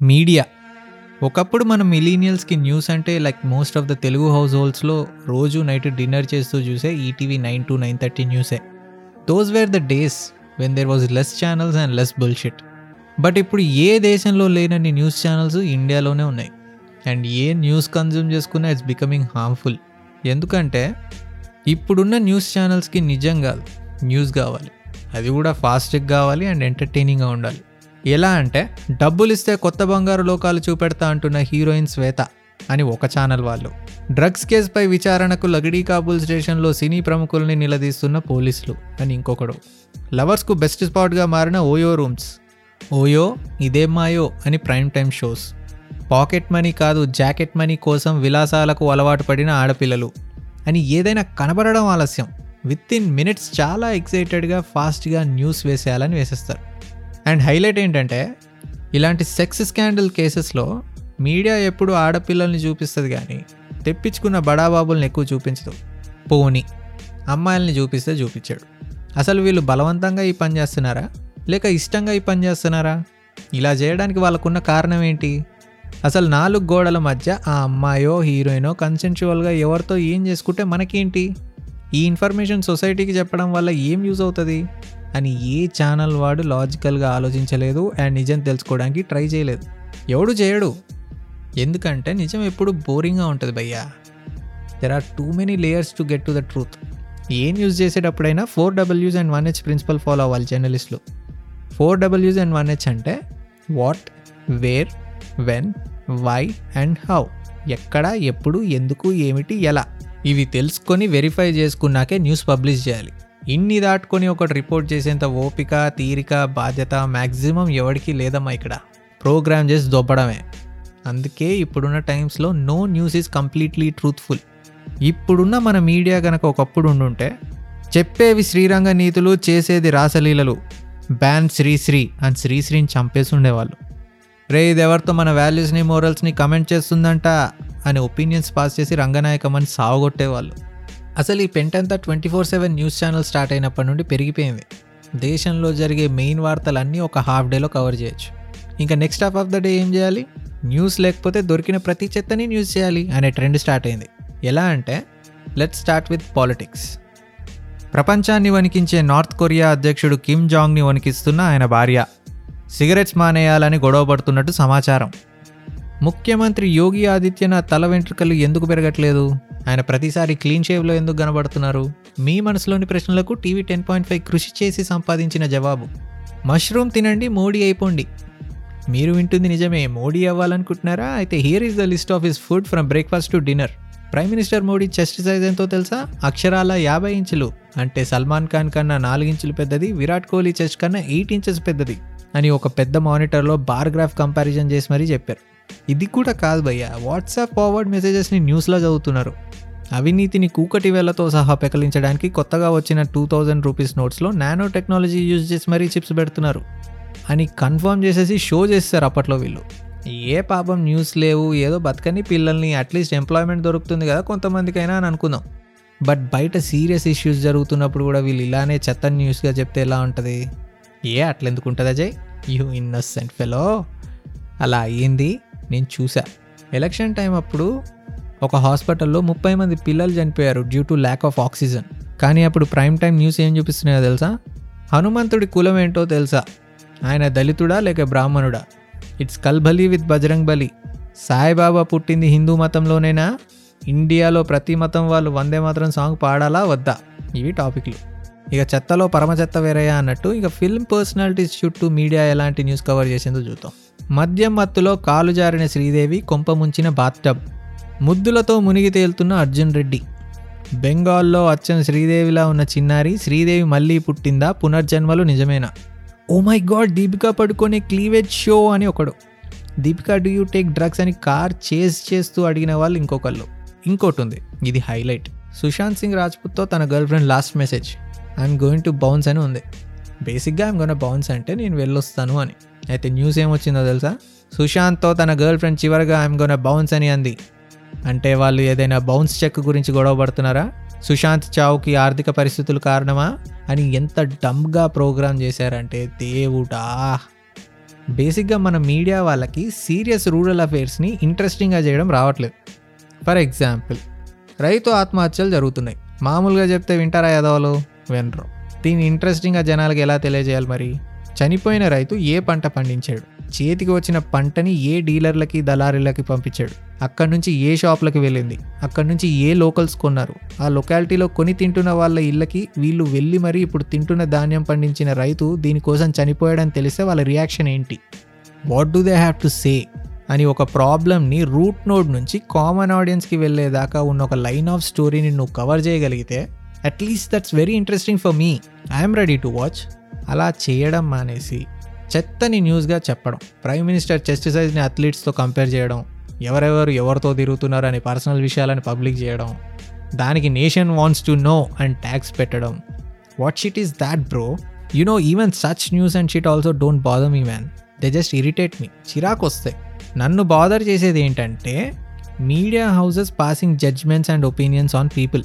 Media. ఒకప్పుడు మన మిలీనియల్స్కి న్యూస్ అంటే like most of the Telugu house హోల్డ్స్లో రోజు నైట్ డిన్నర్ చేస్తూ చూసే ETV nine to nine thirty న్యూసే. Those were the days when there was less channels and less bullshit but ఇప్పుడు ఏ దేశంలో లేనన్ని న్యూస్ ఛానల్స్ ఇండియాలోనే ఉన్నాయి. అండ్ ఏ న్యూస్ కన్జ్యూమ్ చేసుకున్నా ఇట్స్ బికమింగ్ హార్మ్ఫుల్ ఎందుకంటే ఇప్పుడున్న న్యూస్ ఛానల్స్కి నిజం కాదు న్యూస్ కావాలి. అది కూడా ఫాస్ట్గా కావాలి అండ్ ఎంటర్టైనింగ్గా ఉండాలి. ఎలా అంటే డబ్బులు ఇస్తే కొత్త బంగారు లోకాలు చూపెడతా అంటున్న హీరోయిన్ శ్వేత అని ఒక ఛానల్ వాళ్ళు. డ్రగ్స్ కేసుపై విచారణకు లగడీ కాబూల్ స్టేషన్లో సినీ ప్రముఖుల్ని నిలదీస్తున్న పోలీసులు అని ఇంకొకడు. లవర్స్కు బెస్ట్ స్పాట్గా మారిన ఓయో రూమ్స్. ఓయో ఇదేం మాయో అని prime time shows. Pocket money కాదు జాకెట్ మనీ కోసం విలాసాలకు అలవాటు పడిన ఆడపిల్లలు అని ఏదైనా కనబడడం ఆలస్యం. విత్ ఇన్ మినిట్స్ చాలా ఎక్సైటెడ్గా ఫాస్ట్గా న్యూస్ వేసేయాలని వేసేస్తారు. అండ్ హైలైట్ ఏంటంటే ఇలాంటి సెక్స్ స్కాండల్ కేసెస్లో మీడియా ఎప్పుడు ఆడపిల్లల్ని చూపిస్తుంది కానీ తెప్పించుకున్న బడాబాబుల్ని ఎక్కువ చూపించదు. పోని అమ్మాయిల్ని చూపిస్తే చూపించాడు. అసలు వీళ్ళు బలవంతంగా ఈ పని చేస్తున్నారా? లేక ఇష్టంగా ఈ పని చేస్తున్నారా? ఇలా చేయడానికి వాళ్ళకున్న కారణం ఏంటి? అసలు నాలుగు గోడల మధ్య ఆ అమ్మాయో హీరోయినో కన్సెన్షువల్గా ఎవరితో ఏం చేసుకుంటే మనకేంటి? ఈ ఇన్ఫర్మేషన్ సొసైటీకి చెప్పడం వల్ల ఏం యూజ్ అవుతుంది? అని ఏ ఛానల్ వాడు లాజికల్గా ఆలోచించలేదు అండ్ నిజం తెలుసుకోవడానికి ట్రై చేయలేదు. ఎవడు చేయడు. ఎందుకంటే నిజం ఎప్పుడు బోరింగ్గా ఉంటుంది భయ్యా. There are too many layers to get to the truth A news చేసేటప్పుడైనా four డబ్ల్యూస్ and one H principle follow అవ్వాలి జర్నలిస్టులు. ఫోర్ డబ్ల్యూస్ అండ్ వన్ హెచ్ అంటే what where when why and how. ఎక్కడ ఎప్పుడు ఎందుకు ఏమిటి ఎలా. ఇవి తెలుసుకొని వెరిఫై చేసుకున్నాకే న్యూస్ పబ్లిష్ చేయాలి. ఇన్ని దాటుకొని ఒకటి రిపోర్ట్ చేసేంత ఓపిక తీరిక బాధ్యత మ్యాక్సిమం ఎవరికి లేదమ్మా ఇక్కడ. ప్రోగ్రామ్ చేసి దొబ్బడమే. అందుకే ఇప్పుడున్న టైమ్స్లో no news is completely truthful. ఇప్పుడున్న మన మీడియా కనుక ఒకప్పుడు ఉండుంటే చెప్పేవి శ్రీరంగ నీతులు చేసేది రాసలీలలు. బ్యాన్ శ్రీశ్రీ అని శ్రీశ్రీని చంపేసి ఉండేవాళ్ళు రే ఇది ఎవరితో మన వాల్యూస్ని మోరల్స్ని కమెంట్ చేస్తుందంట అని ఒపీనియన్స్ పాస్ చేసి రంగనాయకమని సావగొట్టేవాళ్ళు. అసలు ఈ పెంటంతా twenty four seven news channel start అయినప్పటి నుండి పెరిగిపోయింది. దేశంలో జరిగే మెయిన్ వార్తలన్నీ ఒక హాఫ్ డేలో కవర్ చేయొచ్చు. ఇంకా next half of the day ఏం చేయాలి? న్యూస్ లేకపోతే దొరికిన ప్రతి చెత్తని న్యూస్ చేయాలి అనే ట్రెండ్ స్టార్ట్ అయింది. ఎలా అంటే లెట్ స్టార్ట్ విత్ పాలిటిక్స్ ప్రపంచాన్ని వణికించే నార్త్ కొరియా అధ్యక్షుడు కిమ్ జాంగ్ని వణికిస్తున్న ఆయన భార్య. సిగరెట్స్ మానేయాలని గొడవ పడుతున్నట్టు సమాచారం. ముఖ్యమంత్రి యోగి ఆదిత్యనాథ్ తల వెంట్రుకలు ఎందుకు పెరగట్లేదు? ఆయన ప్రతిసారి క్లీన్ షేవ్లో ఎందుకు కనబడుతున్నారు? మీ మనసులోని ప్రశ్నలకు టీవీ టెన్ పాయింట్ ఫైవ్ కృషి చేసి సంపాదించిన జవాబు. మష్రూమ్ తినండి మోడీ అయిపోండి. మీరు వింటుంది నిజమే మోడీ అవ్వాలనుకుంటున్నారా? అయితే here is the list of his food from breakfast to dinner prime minister Modi chest size ఎంతో తెలుసా? అక్షరాల యాభై ఇంచులు. అంటే సల్మాన్ ఖాన్ కన్నా నాలుగు ఇంచులు పెద్దది విరాట్ కోహ్లీ చెస్ట్ కన్నా ఎయిట్ ఇంచెస్ పెద్దది అని ఒక పెద్ద మానిటర్లో బార్ గ్రాఫ్ కంపారిజన్ చేసి మరీ చెప్పారు. ఇది కూడా కాదు భయ్య. వాట్సాప్ ఫార్వర్డ్ మెసేజెస్ని న్యూస్లో చదువుతున్నారు. అవినీతిని కూకటి వేళ్ళతో సహా పెకలించడానికి కొత్తగా వచ్చిన టూ థౌజండ్ రూపీస్ నోట్స్లో నానో టెక్నాలజీ యూజ్ చేసి మరీ చిప్స్ పెడుతున్నారు. అని కన్ఫర్మ్ చేసేసి షో చేస్తారు అప్పట్లో వీళ్ళు. ఏ పాపం న్యూస్ లేవు ఏదో బతకని పిల్లల్ని అట్లీస్ట్ ఎంప్లాయ్మెంట్ దొరుకుతుంది కదా కొంతమందికైనా అని అనుకుందాం. బట్ బయట సీరియస్ ఇష్యూస్ జరుగుతున్నప్పుడు కూడా వీళ్ళు ఇలానే చెత్త న్యూస్గా చెప్తే ఎలా ఉంటుంది? ఏ అట్లెందుకు ఉంటుంది అజయ్ యూ ఇన్నోసెంట్ ఫెలో అలా అయ్యింది. నేను చూసా. ఎలక్షన్ టైం అప్పుడు ఒక హాస్పిటల్లో ముప్పై మంది పిల్లలు చనిపోయారు due to lack of oxygen. కానీ అప్పుడు ప్రైమ్ టైం న్యూస్ ఏం చూపిస్తున్నాయో తెలుసా? హనుమంతుడి కులం ఏంటో తెలుసా? ఆయన దళితుడా లేక బ్రాహ్మణుడా? ఇట్స్ కల్బలి విత్ బజరంగ్ బలి. సాయిబాబా పుట్టింది హిందూ మతంలోనేనా? ఇండియాలో ప్రతి మతం వాళ్ళు వందే మాత్రం సాంగ్ పాడాలా వద్దా? ఇవి టాపిక్లు. ఇక చెత్తలో పరమ చెత్త వేరయ్యా అన్నట్టు ఇక ఫిల్మ్ పర్సనాలిటీస్ చుట్టూ మీడియా ఎలాంటి న్యూస్ కవర్ చేసిందో చూద్దాం. మద్యం మత్తులో కాలు జారిన శ్రీదేవి కొంప ముంచిన బాత్టబ్. ముద్దులతో మునిగి తేలుతున్న అర్జున్ రెడ్డి. బెంగాల్లో అచ్చం శ్రీదేవిలా ఉన్న చిన్నారి శ్రీదేవి మళ్ళీ పుట్టిందా పునర్జన్మలు నిజమేనా? ఓ మై గాడ్ దీపికా పడుకునే క్లీవేజ్ షో అని ఒకడు. Deepika do you take drugs అని కార్ చేజ్ చేస్తూ అడిగిన వాళ్ళు ఇంకొకళ్ళు. ఇంకోటి ఉంది ఇది హైలైట్. సుశాంత్ సింగ్ రాజ్పుత్తో తన girlfriend last message. I'm going to bounce అని ఉంది. బేసిక్గా ఐమ్ గోన్ బౌన్స్ అంటే నేను వెళ్ళొస్తాను అని. అయితే న్యూస్ ఏమొచ్చిందో తెలుసా? సుశాంత్తో తన గర్ల్ ఫ్రెండ్ చివరిగా ఐఎమ్ గోన బౌన్స్ అని అంది. అంటే వాళ్ళు ఏదైనా బౌన్స్ చెక్ గురించి గొడవ పడుతున్నారా? సుశాంత్ చావుకి ఆర్థిక పరిస్థితులు కారణమా? అని ఎంత డమ్గా ప్రోగ్రామ్ చేశారంటే దేవుడా. బేసిక్గా మన మీడియా వాళ్ళకి సీరియస్ రూరల్ అఫైర్స్ని ఇంట్రెస్టింగ్గా చేయడం రావట్లేదు. ఫర్ ఎగ్జాంపుల్ రైతు ఆత్మహత్యలు జరుగుతున్నాయి. మామూలుగా చెప్తే వింటారా యాదవలు? వినరు. దీన్ని ఇంట్రెస్టింగ్గా జనాలకు ఎలా తెలియజేయాలి మరి? చనిపోయిన రైతు ఏ పంట పండించాడు? చేతికి వచ్చిన పంటని ఏ డీలర్లకి దళారీలకి పంపించాడు? అక్కడి నుంచి ఏ షాప్లకి వెళ్ళింది? అక్కడి నుంచి ఏ లోకల్స్ కొన్నారు? ఆ లొకాలిటీలో కొని తింటున్న వాళ్ళ ఇళ్ళకి వీళ్ళు వెళ్ళి మరీ ఇప్పుడు తింటున్న ధాన్యం పండించిన రైతు దీనికోసం చనిపోయాడని తెలిస్తే వాళ్ళ రియాక్షన్ ఏంటి? What do they have to say అని ఒక ప్రాబ్లమ్ని రూట్ నోడ్ నుంచి కామన్ ఆడియన్స్కి వెళ్ళేదాకా ఉన్న ఒక లైన్ ఆఫ్ స్టోరీని నువ్వు కవర్ చేయగలిగితే at least that's very interesting for me I'm ready to watch అలా చేయడం మానేసి చెత్తని న్యూస్గా చెప్పడం ప్రైమ్ మినిస్టర్ చెస్ట్ సైజ్ని అథ్లీట్స్తో కంపేర్ చేయడం ఎవరెవరు ఎవరితో తిరుగుతున్నారు అనే పర్సనల్ విషయాలని పబ్లిక్ చేయడం దానికి nation wants to know and tax పెట్టడం. What shit is that bro? You know even such news and shit also don't bother me man. They just irritate me. చిరాకు వస్తాయి నన్ను బాదర్ చేసేది ఏంటంటే media houses passing judgements and opinions on people.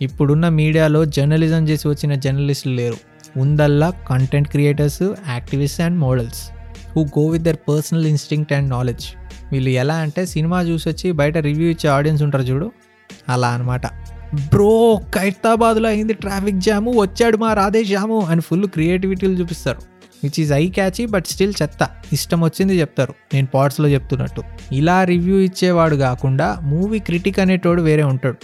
ఇప్పుడున్న మీడియాలో journalism చేసి వచ్చిన జర్నలిస్టులు లేరు. ఉందల్లా content creators activist and models who go with their personal instinct and knowledge వీళ్ళు ఎలా అంటే సినిమా చూసి వచ్చి బయట రివ్యూ ఇచ్చే ఆడియన్స్ ఉంటారు చూడు. అలా అనమాట బ్రో ఖైరతాబాద్లో అయింది ట్రాఫిక్ జాము వచ్చాడు మా రాధేష్ జాము అని ఫుల్ క్రియేటివిటీలు చూపిస్తారు. Which is eye catchy but still చెత్త. ఇష్టం వచ్చింది చెప్తారు. నేను పాట్స్లో చెప్తున్నట్టు. ఇలా రివ్యూ ఇచ్చేవాడు కాకుండా మూవీ క్రిటిక్ అనేటోడు వేరే ఉంటాడు.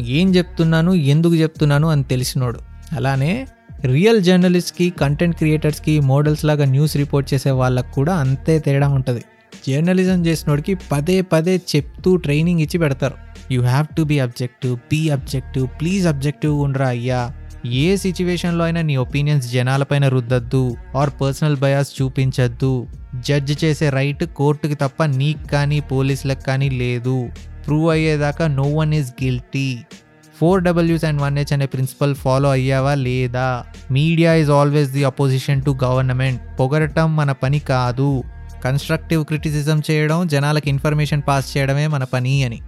ఏం చెప్తున్నాను? ఎందుకు చెప్తున్నాను? అని తెలిసినోడు. అలానే రియల్ జర్నలిస్ట్కి కంటెంట్ క్రియేటర్స్కి మోడల్స్ లాగా న్యూస్ రిపోర్ట్ చేసే వాళ్ళకు కూడా అంతే తేడా ఉంటుంది. జర్నలిజం చేసినోడికి పదే పదే చెప్తూ ట్రైనింగ్ ఇచ్చి పెడతారు. You have to be objective be objective please objective ఉండరా అయ్యా? ఏ సిచ్యువేషన్లో అయినా నీ ఒపీనియన్స్ జనాలపైన రుద్దద్దు ఆర్ పర్సనల్ బయాస్ చూపించద్దు. జడ్జ్ చేసే రైట్ కోర్టుకి తప్ప నీకు కానీ పోలీసులకు కానీ లేదు. ప్రూవ్ అయ్యేదాకా no one is guilty four డబ్ల్యూస్ and one H అనే ప్రిన్సిపల్ ఫాలో అయ్యావా లేదా? Media is always the opposition to government. పొగడటం మన పని కాదు. కన్స్ట్రక్టివ్ క్రిటిసిజం చేయడం జనాలకు ఇన్ఫర్మేషన్ పాస్ చేయడమే మన పని అని.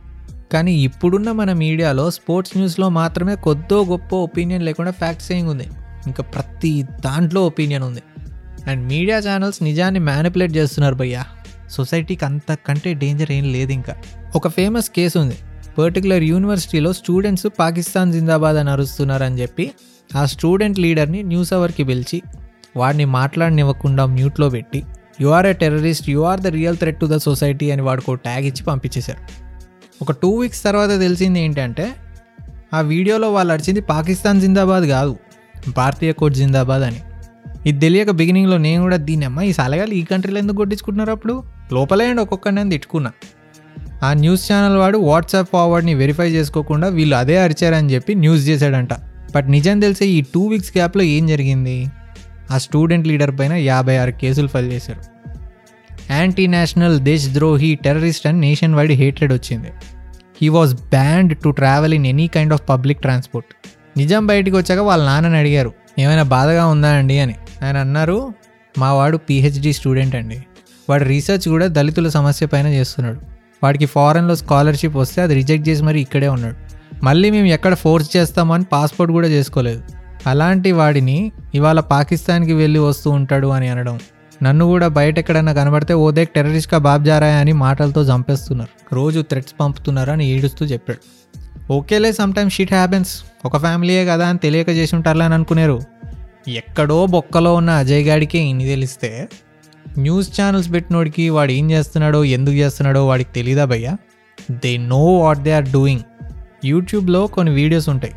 కానీ ఇప్పుడున్న మన మీడియాలో స్పోర్ట్స్ న్యూస్లో మాత్రమే కొద్దో గొప్ప ఒపీనియన్ లేకుండా ఫ్యాక్ట్ సేయింగ్ ఉంది. ఇంకా ప్రతి దాంట్లో ఒపీనియన్ ఉంది. అండ్ మీడియా ఛానల్స్ నిజాన్ని మ్యానిపులేట్ చేస్తున్నారు భయ్యా. సొసైటీకి అంతకంటే డేంజర్ ఏం లేదు ఇంకా. ఒక ఫేమస్ కేసు ఉంది. పర్టికులర్ యూనివర్సిటీలో స్టూడెంట్స్ పాకిస్తాన్ జిందాబాద్ అని అరుస్తున్నారని చెప్పి ఆ స్టూడెంట్ లీడర్ని న్యూస్ అవర్కి పిలిచి వాడిని మాట్లాడనివ్వకుండా మ్యూట్లో పెట్టి you are a terrorist you are the real threat to the society అని వాడికి ట్యాగ్ ఇచ్చి పంపించేశారు. ఒక టూ వీక్స్ తర్వాత తెలిసింది ఏంటంటే ఆ వీడియోలో వాళ్ళు అడిచింది పాకిస్తాన్ జిందాబాద్ కాదు భారతీయ కోట్ జిందాబాద్ అని. ఇది తెలియక బిగినింగ్లో నేను కూడా దీని అమ్మ ఈ సలగాలు ఈ కంట్రీలో ఎందుకు కొట్టించుకుంటున్నారు అప్పుడు? లోపలే అండి ఒక్కొక్కరిని నేను తిట్టుకున్నా. ఆ న్యూస్ ఛానల్ వాడు వాట్సాప్ ఫార్వర్డ్ని వెరిఫై చేసుకోకుండా వీళ్ళు అదే అరిచారని చెప్పి న్యూస్ చేశాడంట. బట్ నిజం తెలిసే ఈ టూ వీక్స్ గ్యాప్లో ఏం జరిగింది? ఆ స్టూడెంట్ లీడర్ పైన యాభై ఆరు కేసులు ఫైల్ చేశారు యాంటీ నేషనల్ దేశ్ ద్రోహి టెర్రరిస్ట్ అని నేషన్ వైడ్ హేటెడ్ వచ్చింది. He was banned to travel in any kind of public transport. నిజం బయటికి వచ్చాక వాళ్ళ నాన్నని అడిగారు ఏమైనా బాధగా ఉందా అండి? అని. ఆయన అన్నారు మా వాడు పిహెచ్డి స్టూడెంట్ అండి. వాడు రీసెర్చ్ కూడా దళితుల సమస్య పైన చేస్తున్నాడు. వాడికి ఫారెన్లో స్కాలర్షిప్ వస్తే అది రిజెక్ట్ చేసి మరి ఇక్కడే ఉన్నాడు. మళ్ళీ మేము ఎక్కడ ఫోర్స్ చేస్తామని అని పాస్పోర్ట్ కూడా చేసుకోలేదు. అలాంటి వాడిని ఇవాళ పాకిస్తాన్కి వెళ్ళి వస్తూ ఉంటాడు అని అనడం నన్ను కూడా బయట ఎక్కడన్నా కనబడితే ఓదే టెర్రరిస్ట్గా బాబ్ జారాయా అని మాటలతో చంపేస్తున్నారు. రోజు థ్రెట్స్ పంపుతున్నారు అని ఏడుస్తూ చెప్పాడు. ఓకేలే సమ్టైమ్స్ షీట్ హ్యాపెన్స్. ఒక ఫ్యామిలీయే కదా అని తెలియక చేసి ఉంటారులే అని అనుకునేరు. ఎక్కడో బొక్కలో ఉన్న అజయ్ గాడికే ఇన్ని తెలిస్తే న్యూస్ ఛానల్స్ పెట్టినోడికి వాడు ఏం చేస్తున్నాడో ఎందుకు చేస్తున్నాడో వాడికి తెలీదా భయ్యా? They know what they are doing యూట్యూబ్లో కొన్ని వీడియోస్ ఉంటాయి.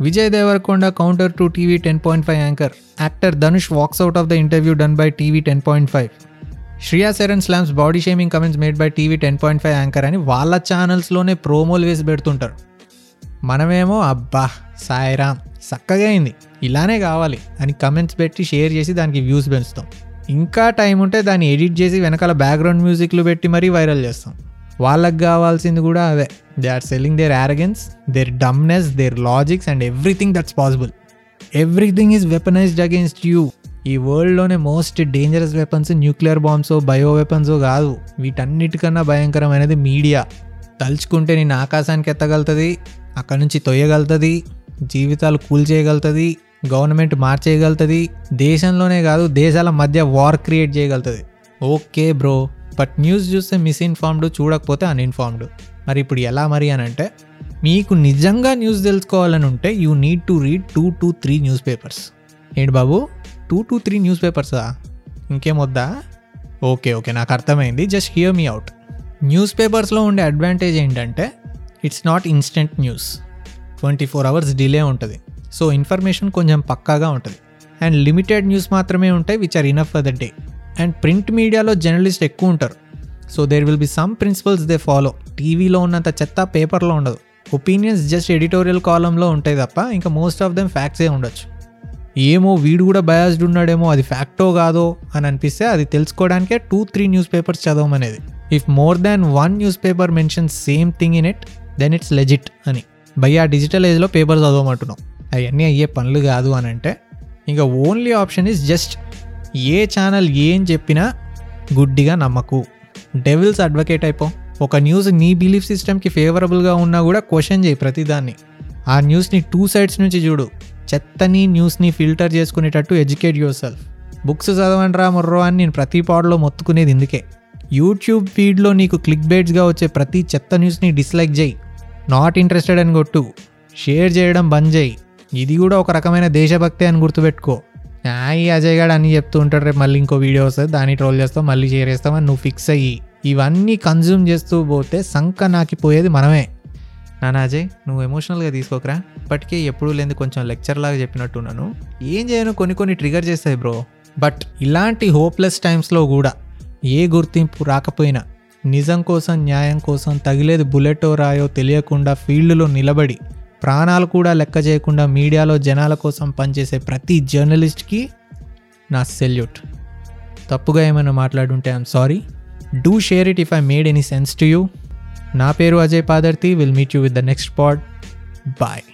Vijay Devarakonda counter to TV ten point five anchor actor Dhanush walks out of the interview done by TV ten point five. Shriya Saran slams body shaming comments made by TV ten point five anchor అని వాళ్ళ ఛానల్స్లోనే ప్రోమోలు వేసి పెడుతుంటారు. మనమేమో అబ్బా సాయిరామ్ చక్కగా అయింది. ఇలానే కావాలి అని కమెంట్స్ పెట్టి షేర్ చేసి దానికి వ్యూస్ పెంచుతాం. ఇంకా టైం ఉంటే దాన్ని ఎడిట్ చేసి వెనకాల బ్యాక్గ్రౌండ్ మ్యూజిక్లు పెట్టి మరీ వైరల్ చేస్తాం. వాళ్ళకి కావాల్సింది కూడా అదే they are selling their arrogance their dumbness their logics and everything that's possible everything is weaponized against you ఈ వరల్డ్లోనే most dangerous weapons nuclear bombs bio weapons కాదు. వీటన్నిటికన్నా భయంకరమైనది మీడియా తలుచుకుంటే నేను ఆకాశానికి ఎత్తగలుగుతుంది అక్కడ నుంచి తొయ్యగలుగుతుంది జీవితాలు కూల్ చేయగలుగుతుంది గవర్నమెంట్ మార్చేయగలుగుతుంది దేశంలోనే కాదు దేశాల మధ్య వార్ క్రియేట్ చేయగలుగుతుంది. ఓకే బ్రో బట్ న్యూస్ చూస్తే మిస్ఇన్ఫార్మ్డ్ చూడకపోతే అన్ఇన్ఫార్మ్డ్. మరి ఇప్పుడు ఎలా మరి అని అంటే మీకు నిజంగా న్యూస్ తెలుసుకోవాలని ఉంటే you need to read two to three newspapers. ఏంటి బాబు? టూ టు త్రీ న్యూస్ పేపర్సా? ఇంకేం వద్దా? ఓకే ఓకే నాకు అర్థమైంది. Just hear me out news పేపర్స్లో ఉండే అడ్వాంటేజ్ ఏంటంటే it's not instant news. Twenty four hours delay ఉంటుంది. సో ఇన్ఫర్మేషన్ కొంచెం పక్కాగా ఉంటుంది. అండ్ లిమిటెడ్ న్యూస్ మాత్రమే ఉంటాయి which are enough for the day and print మీడియాలో జర్నలిస్ట్ ఎక్కువ ఉంటారు. So there will be some principles they follow టీవీలో ఉన్నంత చెత్త పేపర్లో ఉండదు. ఒపీనియన్స్ జస్ట్ ఎడిటోరియల్ కాలంలో ఉంటాయి తప్ప ఇంకా మోస్ట్ ఆఫ్ దెమ్ ఫ్యాక్ట్సే ఉండొచ్చు. ఏమో వీడు కూడా బయాస్డ్ ఉన్నాడేమో అది ఫ్యాక్టో కాదో అని అనిపిస్తే అది తెలుసుకోవడానికే two three news papers చదవమనేది. If more than one newspaper mention same thing in it then it's legit అని. భయ్యా డిజిటల్ ఏజ్లో పేపర్ చదవమంటున్నాం. అవన్నీ అయ్యే పనులు కాదు అని అంటే ఇంకా only option is just a channel ఏం చెప్పినా గుడ్డిగా నమ్మకు. డెవిల్స్ అడ్వకేట్ అయిపో. ఒక న్యూస్ నీ బిలీఫ్ సిస్టమ్కి ఫేవరబుల్గా ఉన్నా కూడా క్వశ్చన్ చేయి ప్రతిదాన్ని. ఆ న్యూస్ని టూ సైడ్స్ నుంచి చూడు. చెత్తని న్యూస్ని ఫిల్టర్ చేసుకునేటట్టు ఎడ్యుకేట్ యువర్ సెల్ఫ్ బుక్స్ చదవండిరా మొర్రో అని నేను ప్రతి పాడలో మొత్తుకునేది ఇందుకే. యూట్యూబ్ ఫీడ్లో నీకు క్లిక్ బేట్స్గా వచ్చే ప్రతి చెత్త న్యూస్ని డిస్లైక్ చేయి. నాట్ ఇంట్రెస్టెడ్ అని కొట్టు. షేర్ చేయడం బంద్ చేయి. ఇది కూడా ఒక రకమైన దేశభక్తి అని గుర్తుపెట్టుకో. ఈ అజయ్ గారు అని చెప్తూ ఉంటాడు రేపు మళ్ళీ ఇంకో వీడియో వస్తుంది. దాన్ని ట్రోల్ చేస్తాం మళ్ళీ షేర్ అని నువ్వు ఫిక్స్ అయ్యి ఇవన్నీ కన్జ్యూమ్ చేస్తూ పోతే సంక నాకిపోయేది మనమే. నానా అజయ్ నువ్వు ఎమోషనల్గా తీసుకోకరా? ఇప్పటికే ఎప్పుడూ లేని కొంచెం లెక్చర్ లాగా చెప్పినట్టున్నాను. ఏం చేయను? కొన్ని కొన్ని ట్రిగర్ చేస్తాయి బ్రో బట్ ఇలాంటి హోప్లెస్ టైమ్స్లో కూడా ఏ గుర్తింపు రాకపోయినా నిజం కోసం న్యాయం కోసం తగిలేది బుల్లెటో రాయో తెలియకుండా ఫీల్డ్లో నిలబడి ప్రాణాలు కూడా లెక్క చేయకుండా మీడియాలో జనాల కోసం పనిచేసే ప్రతి జర్నలిస్ట్కి నా సెల్యూట్. తప్పుగా ఏమైనా మాట్లాడుంటే I'm sorry. Do share it if I made any sense to you. నా పేరు Ajay Padarthi. Will meet you with the next pod. Bye.